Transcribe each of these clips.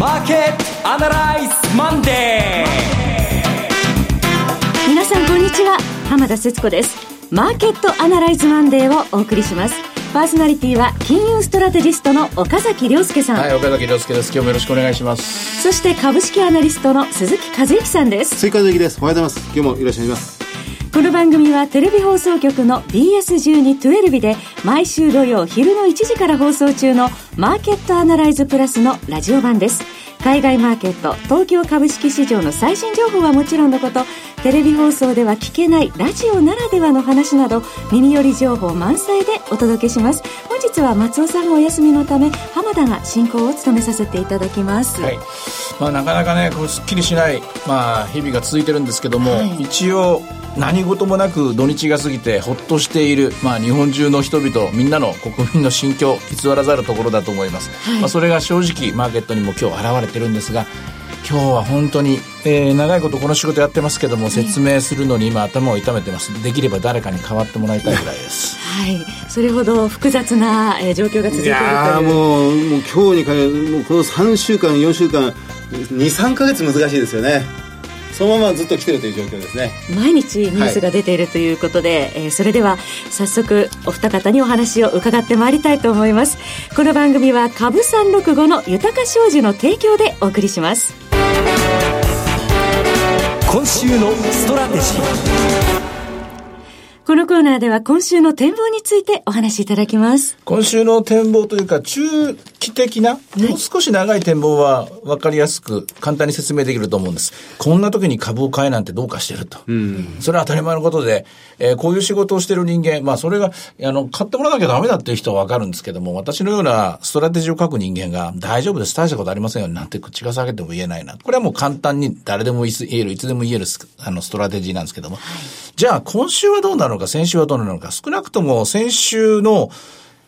マーケットアナライズマンデー。皆さんこんにちは。浜田節子です。マーケットアナライズマンデーをお送りします。パーソナリティは金融ストラテジストの岡崎良介さん。はい岡崎良介です。今日もよろしくお願いします。そして株式アナリストの鈴木一之さんです。追加です。おはようございます。今日もよろしくお願いします。この番組はテレビ放送局の BS12-12 で毎週土曜昼の1時から放送中のマーケットアナライズプラスのラジオ版です。海外マーケット、東京株式市場の最新情報はもちろんのこと、テレビ放送では聞けないラジオならではの話など、耳寄り情報満載でお届けします。本日は松尾さんがお休みのため、浜田が進行を務めさせていただきます。はい。まあなかなかね、こうすっきりしない、まあ日々が続いてるんですけども、はい、一応、何事もなく土日が過ぎてほっとしている、まあ、日本中の人々みんなの国民の心境偽らざるところだと思います、はい、まあ、それが正直マーケットにも今日現れてるんですが今日は本当に、えー、長いことこの仕事やってますけども説明するのに今頭を痛めてます。できれば誰かに代わってもらいたいぐらいです。はい。それほど複雑な、えー、状況が続いているという。いやもうもう今日にかけもうこの3週間4週間23か月難しいですよねそのままずっと来てるという状況ですね。毎日ニュースが出ているということで、はい、えー、それでは早速お二方にお話を伺ってまいりたいと思います。この番組は株365の豊か商事の提供でお送りします。今週のストラテジー。このコーナーでは今週の展望についてお話しいただきます。今週の展望というか、中期的な、もう少し長い展望は分かりやすく、簡単に説明できると思うんです。こんな時に株を買えなんてどうかしてると。うん、それは当たり前のことで、えー、こういう仕事をしてる人間、まあそれが、あの、買ってもらわなきゃダメだっていう人は分かるんですけども、私のようなストラテジーを書く人間が、大丈夫です、大したことありませんよ、なんて口が裂けても言えないな。これはもう簡単に誰でも言える、いつでも言えるあのストラテジーなんですけども。じゃあ今週はどうなのか、先週はどうなのか、少なくとも先週の、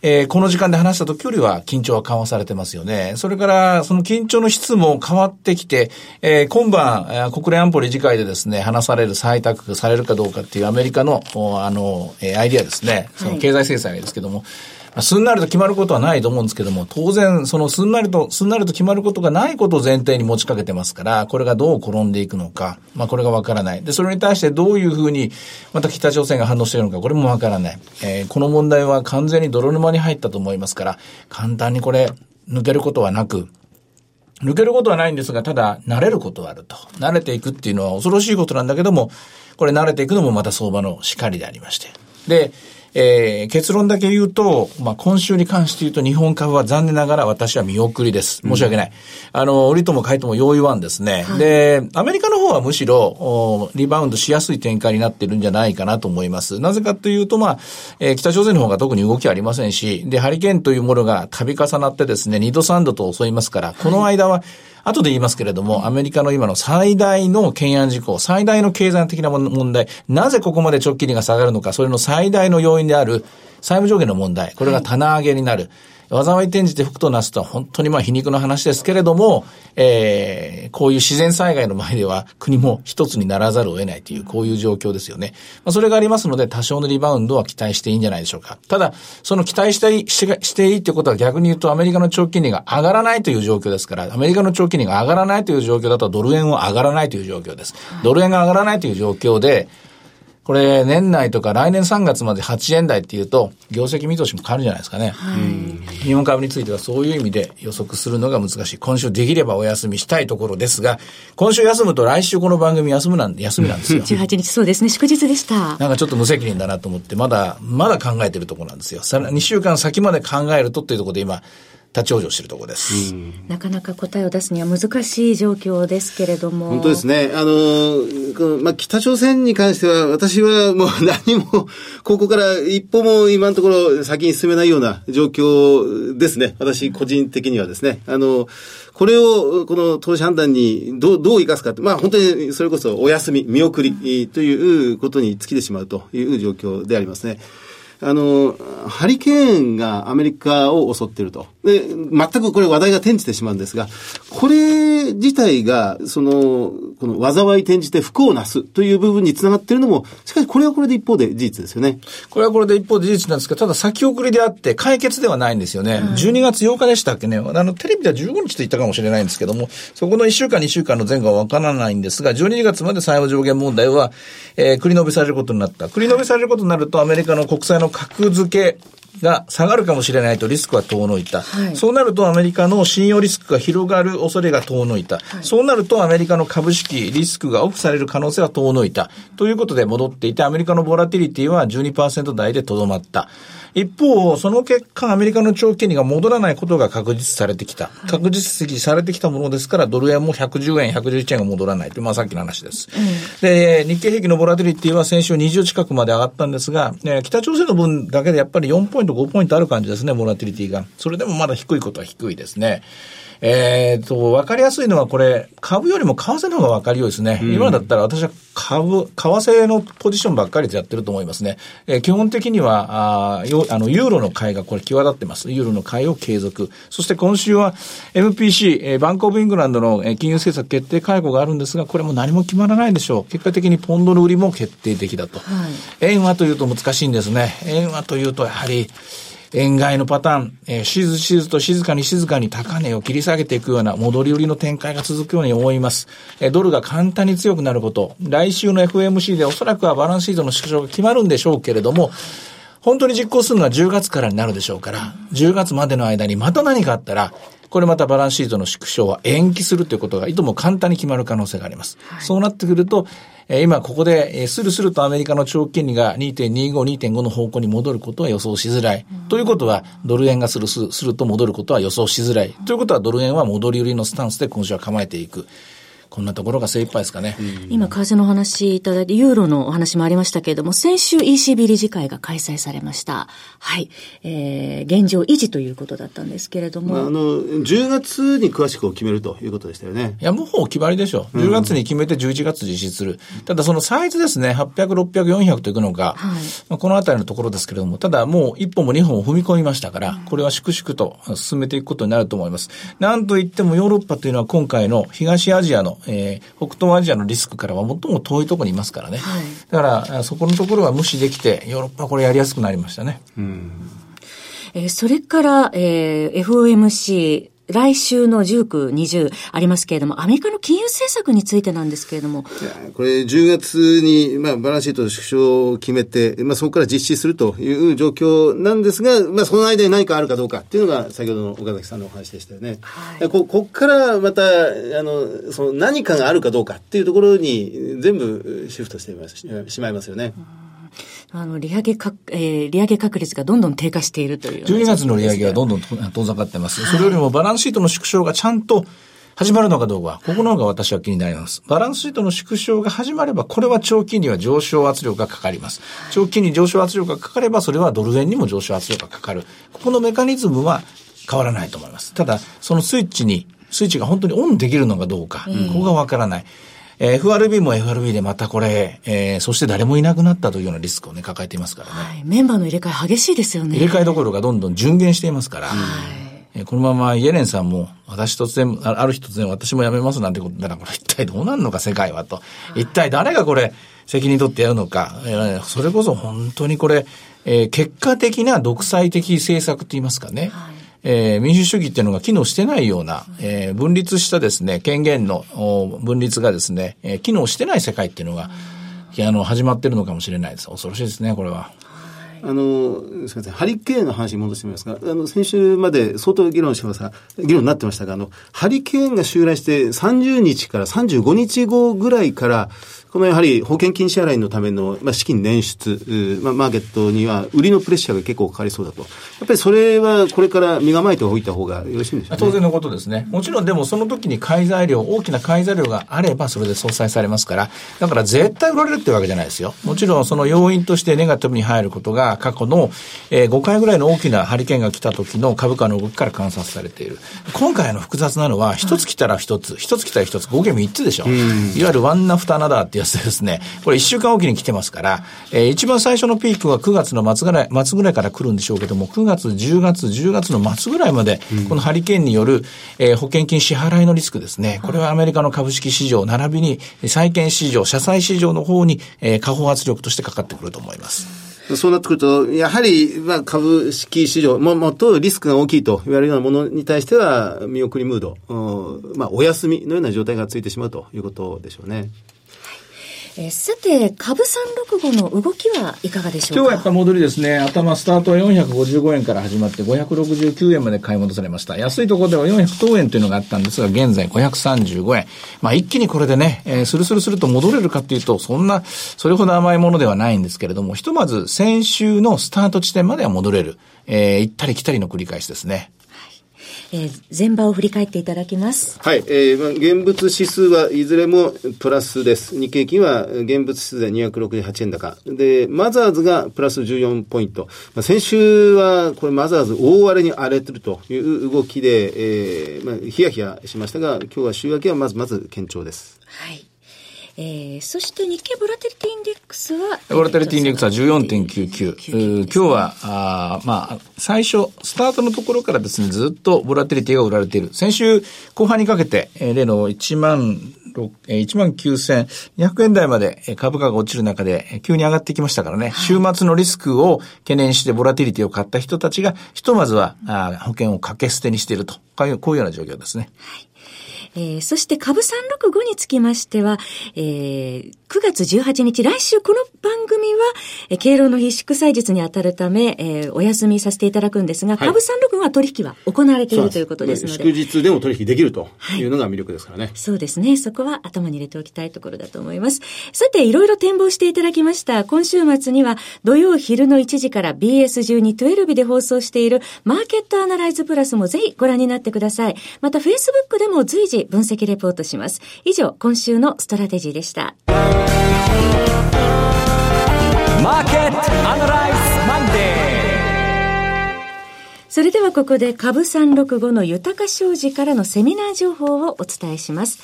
えー、この時間で話した時よりは緊張は緩和されてますよね。それから、その緊張の質も変わってきて、えー、今晩、えー、国連安保理事会でですね、話される採択されるかどうかっていうアメリカの、あの、えー、アイディアですね。その経済制裁ですけども、はいすんなりと決まることはないと思うんですけども、当然、そのすんなりと、すんなりと決まることがないことを前提に持ちかけてますから、これがどう転んでいくのか、まあこれがわからない。で、それに対してどういうふうに、また北朝鮮が反応しているのか、これもわからない。えー、この問題は完全に泥沼に入ったと思いますから、簡単にこれ、抜けることはなく、抜けることはないんですが、ただ、慣れることはあると。慣れていくっていうのは恐ろしいことなんだけども、これ慣れていくのもまた相場の叱りでありまして。で、えー、結論だけ言うと、まあ、今週に関して言うと日本株は残念ながら私は見送りです。申し訳ない。うん、あの、売りとも買いとも用意ワンですね。はい、で、アメリカの方はむしろ、リバウンドしやすい展開になってるんじゃないかなと思います。なぜかというと、まあ、えー、北朝鮮の方が特に動きありませんし、で、ハリケーンというものが度重なってですね、2度3度と襲いますから、この間は、はい後で言いますけれども、アメリカの今の最大の懸案事項、最大の経済的な問題、なぜここまで直近利が下がるのか、それの最大の要因である債務上限の問題、これが棚上げになる。はい災い転じて福となすとは本当にまあ皮肉の話ですけれども、えー、こういう自然災害の前では国も一つにならざるを得ないという、こういう状況ですよね。まあ、それがありますので、多少のリバウンドは期待していいんじゃないでしょうか。ただ、その期待したい、していいってことは逆に言うとアメリカの長期金利が上がらないという状況ですから、アメリカの長期金利が上がらないという状況だとドル円は上がらないという状況です。ドル円が上がらないという状況で、これ、年内とか来年3月まで8円台っていうと、業績見通しも変わるんじゃないですかね。はい、日本株についてはそういう意味で予測するのが難しい。今週できればお休みしたいところですが、今週休むと来週この番組休むなんで、休みなんですよ。18日そうですね、祝日でした。なんかちょっと無責任だなと思って、まだ、まだ考えてるところなんですよ。さら2週間先まで考えるとっていうところで今、立ち往生しているところです。なかなか答えを出すには難しい状況ですけれども。本当ですね。あの、まあ、北朝鮮に関しては、私はもう 何も、ここから一歩も今のところ先に進めないような状況ですね。私個人的にはですね。あの、これを、この投資判断にどう、どう生かすかって、まあ本当にそれこそお休み、見送りということに尽きてしまうという状況でありますね。あの、ハリケーンがアメリカを襲っていると。で、全くこれ話題が転じてしまうんですが、これれ自体が、その、この災い転じて不幸をなすという部分につながっているのも、しかしこれはこれで一方で事実ですよね。これはこれで一方で事実なんですけど、ただ先送りであって解決ではないんですよね。12月8日でしたっけね。あの、テレビでは15日と言ったかもしれないんですけども、そこの1週間2週間の前後はわからないんですが、12月まで債務上限問題は、えー、繰り延べされることになった。繰り延べされることになると、アメリカの国債の格付け、が下がるかもしれないとリスクは遠のいた、はい、そうなるとアメリカの信用リスクが広がる恐れが遠のいた、はい、そうなるとアメリカの株式リスクがオフされる可能性は遠のいた。ということで戻っていてアメリカのボラティリティは12%台でとどまった。一方、その結果、アメリカの長期金利が戻らないことが確実されてきた。確実視されてきたものですから、ドル円も110円、111円が戻らないという、まあさっきの話です。うん、で、日経平均のボラティリティは先週20近くまで上がったんですが、ね、北朝鮮の分だけでやっぱり4ポイント、5ポイントある感じですね、ボラティリティが。それでもまだ低いことは低いですね。えっ、ー、と、わかりやすいのはこれ、株よりも為替の方がわかりよいですね。うん、今だったら私は株、為替のポジションばっかりでやってると思いますね。えー、基本的には、ああの、ユーロの買いがこれ際立ってます。ユーロの買いを継続。そして今週は MPC、えー、バンクオブイングランドの金融政策決定会合があるんですが、これも何も決まらないでしょう。結果的にポンドの売りも決定的だと。はい、円はというと難しいんですね。円はというとやはり、円買いのパターン、えー、しずしずと静かに静かに高値を切り下げていくような戻り売りの展開が続くように思います。えー、ドルが簡単に強くなること、来週の FMC でおそらくはバランスシートの縮小が決まるんでしょうけれども、本当に実行するのは10月からになるでしょうから、10月までの間にまた何かあったら、これまたバランスシートの縮小は延期するということがいとも簡単に決まる可能性があります。はい、そうなってくると、え今ここで、えスルスルとアメリカの長期金利が2.25、2.5の方向に戻ることは予想しづらい。うん、ということは、ドル円がスルスルすると戻ることは予想しづらい。ということは、ドル円は戻り売りのスタンスで今週は構えていく。こんなところが精一杯ですかね。今、為替の話いただいて、ユーロのお話もありましたけれども、先週 ECB 理事会が開催されました。はい。えー、現状維持ということだったんですけれども。まあ、あの、10月に詳しく決めるということでしたよね。いや、もう決まりでしょう。10月に決めて11月実施する。ただそのサイズですね、800、600、400といくのか、はい、まあ、このあたりのところですけれども、ただもう一歩も二歩も踏み込みましたから、これは粛々と進めていくことになると思います。なんといってもヨーロッパというのは今回の東アジアの、えー、北東アジアのリスクからは最も遠いところにいますからね。はい、だから、そこのところは無視できて、ヨーロッパはこれやりやすくなりましたね。うんえー、それから、えー、FOMC、来週の19、20ありますけれども、アメリカの金融政策についてなんですけれども。これ、10月に、まあ、バランスシートの縮小を決めて、まあ、そこから実施するという状況なんですが、まあ、その間に何かあるかどうかっていうのが、先ほどの岡崎さんのお話でしたよね。はい、ここからまた、あの、その何かがあるかどうかっていうところに、全部シフトしてしまいますよね。うんあの、利上げか、えー、利上げ確率がどんどん低下しているという。12月の利上げはどんどん遠ざかってます。それよりもバランスシートの縮小がちゃんと始まるのかどうか、ここの方が私は気になります。バランスシートの縮小が始まれば、これは長期金利は上昇圧力がかかります。長期金利上昇圧力がかかれば、それはドル円にも上昇圧力がかかる。ここのメカニズムは変わらないと思います。ただ、そのスイッチに、スイッチが本当にオンできるのかどうか、ここがわからない。えー、FRB も FRB でまたこれ、えー、そして誰もいなくなったというようなリスクをね、抱えていますからね。はい。メンバーの入れ替え激しいですよね。入れ替えどころがどんどん順減していますから。はい。えー、このままイエレンさんも、私突然、ある日突然私も辞めますなんてことなら、これ一体どうなるのか、世界はと。一体誰がこれ、責任取ってやるのか。えー、それこそ本当にこれ、えー、結果的な独裁的政策と言いますかね。はいえー、民主主義っていうのが機能してないような、えー、分立したですね、権限の分立がですね、えー、機能してない世界っていうのが、あの、始まってるのかもしれないです。恐ろしいですね、これは。あの、すみません、ハリケーンの話に戻してみますが、あの、先週まで相当議論しました、議論になってましたが、あの、ハリケーンが襲来して30日から35日後ぐらいから、このやはり保険金支払いのための、まあ、資金捻出、まあ、マーケットには売りのプレッシャーが結構かかりそうだと。やっぱりそれはこれから身構えておいた方がよろしいんでしょうか、ね、当然のことですね。もちろんでもその時に買い材料、大きな買い材料があればそれで相殺されますから、だから絶対売られるってわけじゃないですよ。もちろんその要因としてネガティブに入ることがが過去の、えー、5回ぐらいの大きなハリケーンが来た時の株価の動きから観察されている。今回の複雑なのは、一つ来たら一つ、一つ来たら一つ、合計3つでしょ。いわゆるワンナフタナダーってやつでですね、これ1週間おきに来てますから、えー、一番最初のピークは9月の末ぐらい、末ぐらいから来るんでしょうけども、9月、10月、10月の末ぐらいまで、このハリケーンによる、えー、保険金支払いのリスクですね。これはアメリカの株式市場、並びに債券市場、社債市場の方に、えー、下方圧力としてかかってくると思います。そうなってくると、やはり、まあ、株式市場、も、もっとリスクが大きいと言われるようなものに対しては、見送りムード、まあ、お休みのような状態がついてしまうということでしょうね。えー、さて、株365の動きはいかがでしょうか？今日はやっぱ戻りですね。頭スタートは455円から始まって569円まで買い戻されました。安いところでは400等円というのがあったんですが、現在535円。まあ一気にこれでね、えー、スルスルすると戻れるかっていうと、そんな、それほど甘いものではないんですけれども、ひとまず先週のスタート地点までは戻れる。えー、行ったり来たりの繰り返しですね。えー、前場を振り返っていただきます。はい、えー、まあ、現物指数はいずれもプラスです。日経金は現物指数で268円高。で、マザーズがプラス14ポイント。まあ、先週はこれマザーズ大荒れに荒れてるという動きで、えー、まあ、ヒヤヒヤしましたが、今日は週明けはまずまず堅調です。はい。えー、そして日経ボラテリティインデックスはボラテリティインデックスは14.99。今日は、あまあ、最初、スタートのところからですね、ずっとボラテリティが売られている。先週後半にかけて、えー、例の1万1万9200円台まで株価が落ちる中で急に上がってきましたからね、週末のリスクを懸念してボラティリティを買った人たちが、ひとまずは保険を掛け捨てにしていると、こういうような状況ですね。はいえー、そして株365につきましては、えー、9月18日、来週この番組は、えー、敬老の日祝祭日に当たるため、えー、お休みさせていただくんですが、はい、株365は取引は行われているということですので。祝日でも取引できるというのが魅力ですからね、はい。そうですね。そこは頭に入れておきたいところだと思います。さて、いろいろ展望していただきました。今週末には、土曜昼の1時から BS1212 で放送しているマーケットアナライズプラスもぜひご覧になってください。また、Facebook でも随時分析レポートします。以上、今週のストラテジーでした。マーケットアナライズマンデーそれではここで株365の豊か商事からのセミナー情報をお伝えします。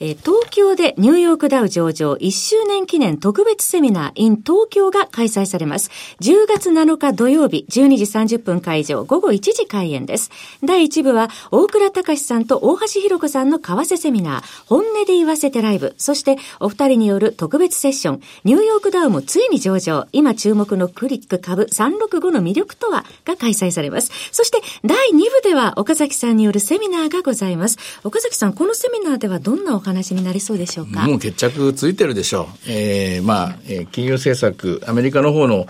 えー、東京でニューヨークダウ上場1周年記念特別セミナー in 東京が開催されます。10月7日土曜日12時30分会場午後1時開演です。第1部は大倉隆さんと大橋弘子さんの為替セミナー本音で言わせてライブ、そしてお二人による特別セッションニューヨークダウもついに上場今注目のクリック株365の魅力とはが開催されます。そして第2部では岡崎さんによるセミナーがございます。岡崎さん、このセミナーではどんなお話話になりそうでしょうか？もう決着ついてるでしょう。えー、まあ、えー、金融政策、アメリカの方の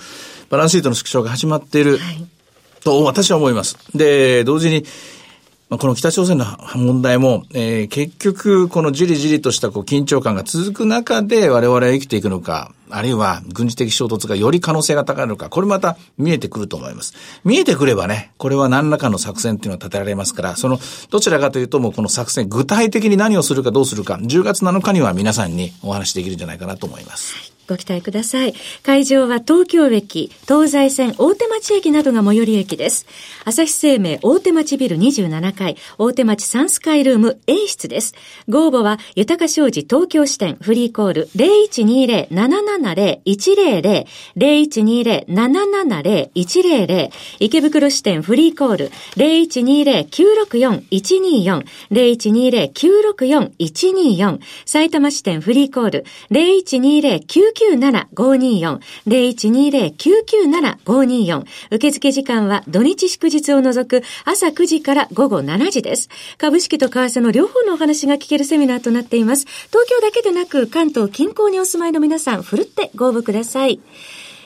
バランスシートの縮小が始まっている、はい、と私は思います。で、同時に、まあ、この北朝鮮の問題も、えー、結局、このじりじりとしたこう緊張感が続く中で我々は生きていくのか、あるいは軍事的衝突がより可能性が高いのか、これまた見えてくると思います。見えてくればね、これは何らかの作戦っていうのは立てられますから、その、どちらかというともうこの作戦、具体的に何をするかどうするか、10月7日には皆さんにお話できるんじゃないかなと思います。ご期待ください。会場は東京駅、東西線大手町駅などが最寄り駅です。朝日生命大手町ビル27階、大手町サンスカイルーム A 室です。ご応募は、豊か商事東京支店フリーコール0120-770-100、0120-770-100、池袋支店フリーコール0120-964-124、0120-964-124、埼玉支店フリーコール0120-9 097994、0120-997-524。受付時間は土日祝日を除く朝9時から午後7時です。株式と為替の両方のお話が聞けるセミナーとなっています。東京だけでなく関東近郊にお住まいの皆さん、ふるってご応募ください。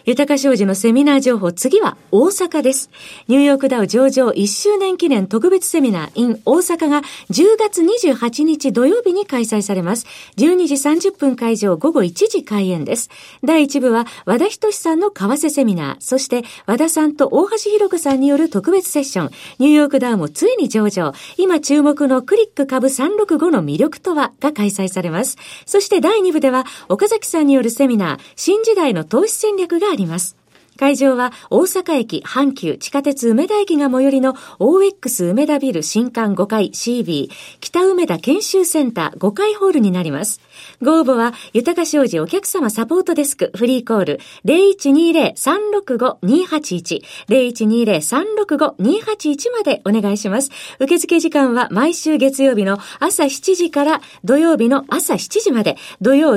豊か商事のセミナー情報、次は大阪です。ニューヨークダウ上場1周年記念特別セミナー in 大阪が10月28日土曜日に開催されます。12時30分会場午後1時開演です。第1部は和田仁さんの為替セミナー、そして和田さんと大橋弘子さんによる特別セッション、ニューヨークダウもついに上場、今注目のクリック株365の魅力とはが開催されます。そして第2部では岡崎さんによるセミナー、新時代の投資戦略がります。会場は大阪駅、阪急、地下鉄梅田駅が最寄りの OX 梅田ビル新館5階 CB 北梅田研修センター5階ホールになります。ご応募は、豊か商事お客様サポートデスクフリーコール0120-365-281 0120-365-281までお願いします。受付時間は毎週月曜日の朝7時から土曜日の朝7時まで、土曜、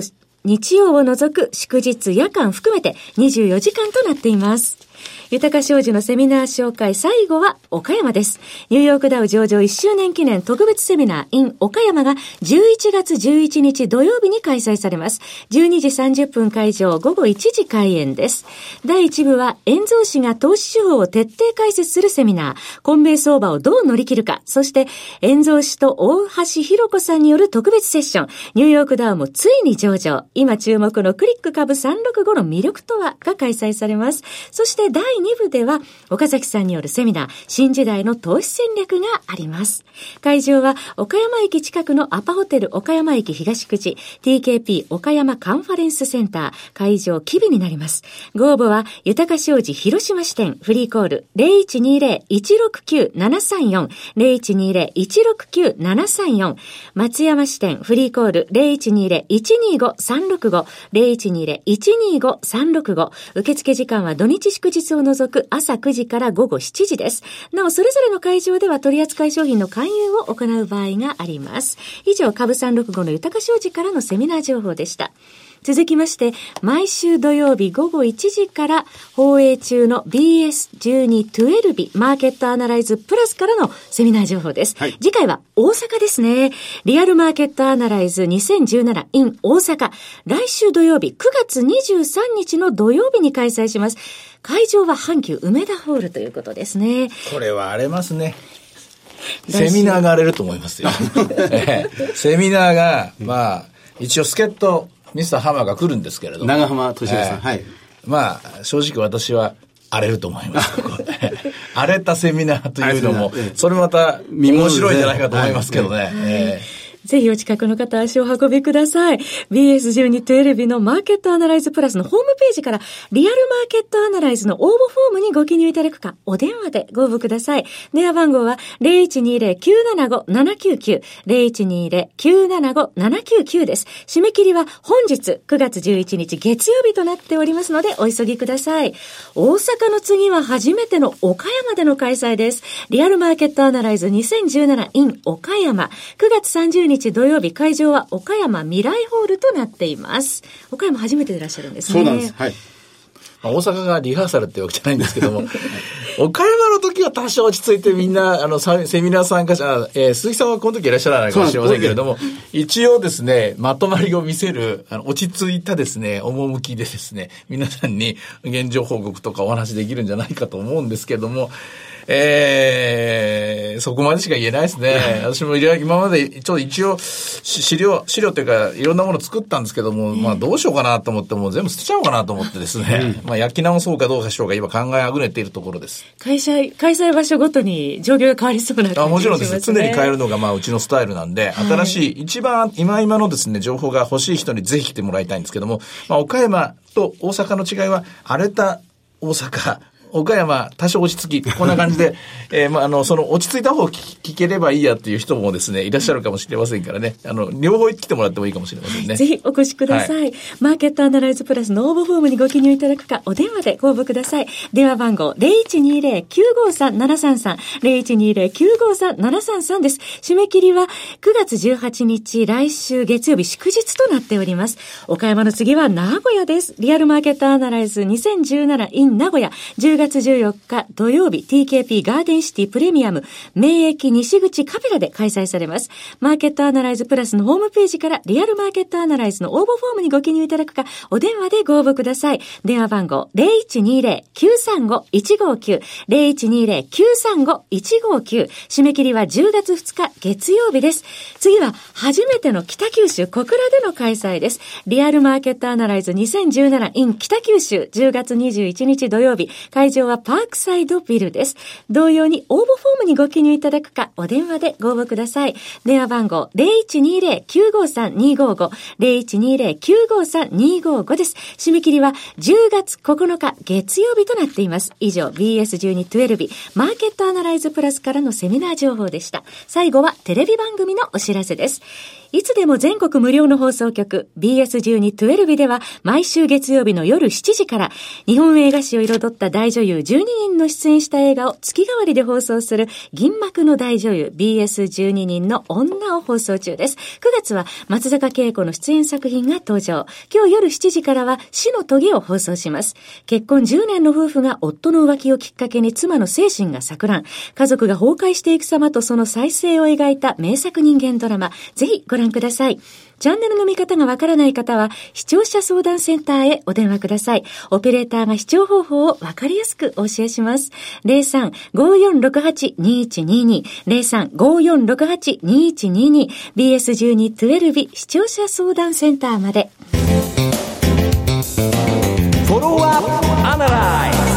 日曜を除く祝日、夜間含めて24時間となっています。豊か商事のセミナー紹介、最後は岡山です。ニューヨークダウ上場1周年記念特別セミナー in 岡山が11月11日土曜日に開催されます。12時30分会場、午後1時開演です。第1部は、遠蔵氏が投資手法を徹底解説するセミナー、混迷相場をどう乗り切るか、そして、遠蔵氏と大橋弘子さんによる特別セッション、ニューヨークダウもついに上場、今注目のクリック株365の魅力とはが開催されます。そして第2部では、岡崎さんによるセミナー、新時代の投資戦略があります。会場は、岡山駅近くのアパホテル岡山駅東口、TKP 岡山カンファレンスセンター、会場キビになります。ご応募は、豊か商事広島支店、フリーコール0120-169-734、0120-169-734、松山支店、フリーコール0120-125-365、0120-125-365、受付時間は土日祝日を除く朝9時から午後7時です。なお、それぞれの会場では取扱商品の勧誘を行う場合があります。以上、株365の豊か商事からのセミナー情報でした。続きまして、毎週土曜日午後1時から放映中の BS1212 日マーケットアナライズプラスからのセミナー情報です。はい、次回は大阪ですね。リアルマーケットアナライズ2017 in 大阪。来週土曜日9月23日の土曜日に開催します。会場は阪急梅田ホールということですね。これは荒れますね。セミナーが荒れると思いますよ。セミナーが、まあ、一応助っ人、ミスターハマーが来るんですけれども。長浜敏夫さん、えー、はい。まあ、正直私は荒れると思います。荒れたセミナーというのも、それまた面白いんじゃないかと思いますけどね。はい、えーぜひお近くの方足を運びください。BS1212 のマーケットアナライズプラスのホームページからリアルマーケットアナライズの応募フォームにご記入いただくか、お電話でご応募ください。電話番号は0120-975-799、0120-975-799です。締め切りは本日9月11日月曜日となっておりますのでお急ぎください。大阪の次は初めての岡山での開催です。リアルマーケットアナライズ 2017in 岡山9月30日土曜日、会場は岡山未来ホールとなっています。岡山初めてでいらっしゃるんですね。そうなんです。はい。まあ、大阪がリハーサルってわけじゃないんですけども、岡山の時は多少落ち着いてみんな、あの、セミナー参加者、えー、鈴木さんはこの時いらっしゃらないかもしれませんけれども、一応ですね、まとまりを見せる、あの、落ち着いたですね、趣でですね、皆さんに現状報告とかお話できるんじゃないかと思うんですけども、えー、そこまでしか言えないですね。私も今まで、ちょっと一応、資料、資料というか、いろんなもの作ったんですけども、まあどうしようかなと思って、も全部捨てちゃおうかなと思ってですね、まあ焼き直そうかどうかしようか、今考えあぐねているところです。開催、開催場所ごとに状況が変わりそうなね、あもちろんです。常に変えるのが、まあうちのスタイルなんで、新しい、一番今今のですね、情報が欲しい人にぜひ来てもらいたいんですけども、まあ岡山と大阪の違いは、荒れた大阪、岡山、多少落ち着き、こんな感じで、えー、まあ、あの、その落ち着いた方を聞ければいいやっていう人もですね、いらっしゃるかもしれませんからね、あの、両方来てもらってもいいかもしれませんね。ぜひお越しください。はい、マーケットアナライズプラスの応募フォームにご記入いただくか、お電話でご応募ください。電話番号0120-953-733、0120-953-733です。締め切りは9月18日、来週月曜日祝日となっております。岡山の次は名古屋です。リアルマーケットアナライズ 2017in 名古屋、10月14日土曜日 TKP ガーデンシティプレミアム免疫西口カペラで開催されます。マーケットアナライズプラスのホームページからリアルマーケットアナライズの応募フォームにご記入いただくか、お電話でご応募ください。電話番号0120-935-159 0120-935-159締め切りは10月2日月曜日です。次は初めての北九州小倉での開催です。リアルマーケットアナライズ 2017in 北九州10月21日土曜日会会場はパークサイドビルです。同様に応募フォームにご記入いただくか、お電話でご応募ください。電話番号0120-953-255、0120-953-255です。締め切りは10月9日月曜日となっています。以上、BS1212 マーケットアナライズプラスからのセミナー情報でした。最後はテレビ番組のお知らせです。いつでも全国無料の放送局 BS1212 では毎週月曜日の夜7時から日本映画史を彩った大女優12人の出演した映画を月替わりで放送する銀幕の大女優 BS12 人の女を放送中です。9月は松坂慶子の出演作品が登場。今日夜7時からは死の棘を放送します。結婚10年の夫婦が夫の浮気をきっかけに妻の精神が錯乱。家族が崩壊していく様とその再生を描いた名作人間ドラマ。ぜひご覧ください。チャンネルの見方がわからない方は、視聴者相談センターへお電話ください。オペレーターが視聴方法をわかりやすくお教えします。03-5468-2122 03-5468-2122 BS12-12 視聴者相談センターまで。フォローアップアナライ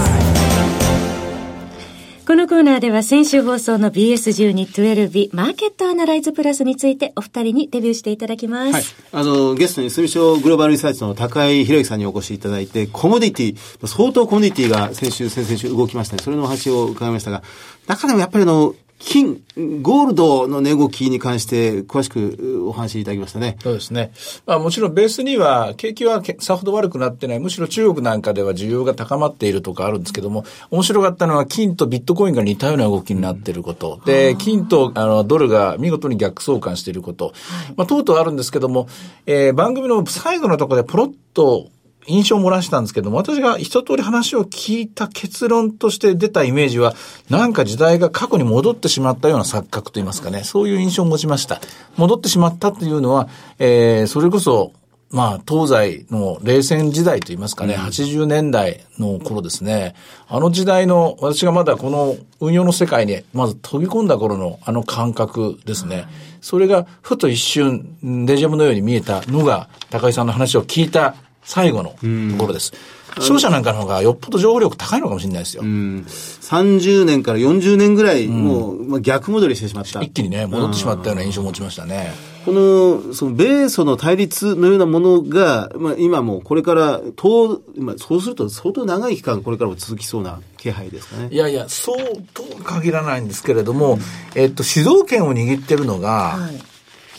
このコーナーでは先週放送の BS12-12 マーケットアナライズプラスについてお二人にデビューしていただきます。はい。あの、ゲストに住所グローバルリサーチの高井博之さんにお越しいただいて、コモディティ、相当コモディティが先週、先々週動きましたね。それのお話を伺いましたが、中でもやっぱりあの、金、ゴールドの値動きに関して詳しくお話しいただきましたね。そうですね。まあもちろんベースには景気はさほど悪くなってない。むしろ中国なんかでは需要が高まっているとかあるんですけども、面白かったのは金とビットコインが似たような動きになっていること。で、金とあのドルが見事に逆相関していること。まあ等々あるんですけども、えー、番組の最後のところでポロッと印象を漏らしたんですけども、私が一通り話を聞いた結論として出たイメージは、なんか時代が過去に戻ってしまったような錯覚といいますかね、そういう印象を持ちました。戻ってしまったというのは、えー、それこそ、まあ、東西の冷戦時代といいますかね、うん、80年代の頃ですね、あの時代の、私がまだこの運用の世界にまず飛び込んだ頃のあの感覚ですね。それがふと一瞬デジャブのように見えたのが、高井さんの話を聞いた最後のところです。商社なんかの方がよっぽど情報力高いのかもしれないですよ。うん、30年から40年ぐらい、もう、まあ、逆戻りしてしまった。一気にね、戻ってしまったような印象を持ちましたね。この、その、米ソの対立のようなものが、まあ、今もこれから、と、まあ、そうすると相当長い期間、これからも続きそうな気配ですかね。いやいや、そうとは限らないんですけれども、うん、えっと、主導権を握ってるのが、はい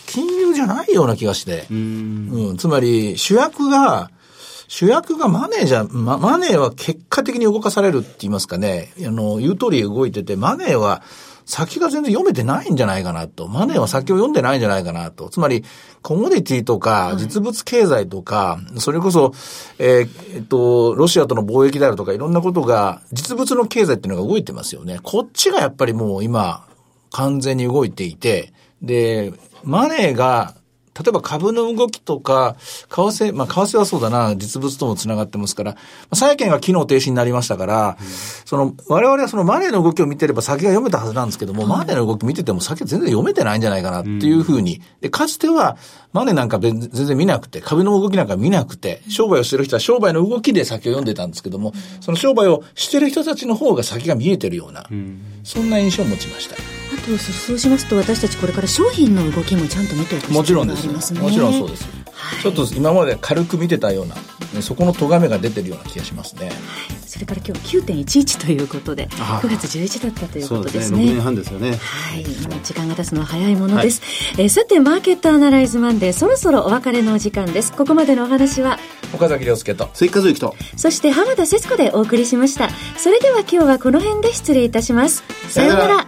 金融じゃないような気がして。うん,、うん。つまり、主役が、主役がマネーじゃ、ま、マネーは結果的に動かされるって言いますかね。あの、言う通り動いてて、マネーは先が全然読めてないんじゃないかなと。マネーは先を読んでないんじゃないかなと。つまり、コモディティとか、実物経済とか、それこそ、えー、えっと、ロシアとの貿易であるとか、いろんなことが、実物の経済っていうのが動いてますよね。こっちがやっぱりもう今、完全に動いていて、で、マネーが例えば株の動きとか、為替、まあ、為替はそうだな、実物とも繋がってますから、債券が機能停止になりましたから、うん、その、我々はそのマネーの動きを見てれば先が読めたはずなんですけども、マネーの動き見てても先は全然読めてないんじゃないかなっていうふうに。で、かつては、マネーなんか全然見なくて、株の動きなんか見なくて、商売をしてる人は商売の動きで先を読んでたんですけども、その商売をしてる人たちの方が先が見えてるような、そんな印象を持ちました。あとそうしますと私たちこれから商品の動きもちゃんと見ておくもちろんです。もちろんそうです、はい、ちょっと今まで軽く見てたような、ね、そこの咎めが出てるような気がしますね、はい、それから今日9.11ということで9月11だったということですね。すね。6年半ですよね。はい。時間が経つのは早いものです、はい、えー、さてマーケットアナライズマンデーそろそろお別れのお時間です。ここまでのお話は？岡崎亮介と関和之と。そして浜田節子でお送りしました。それでは今日はこの辺で失礼いたします。さようなら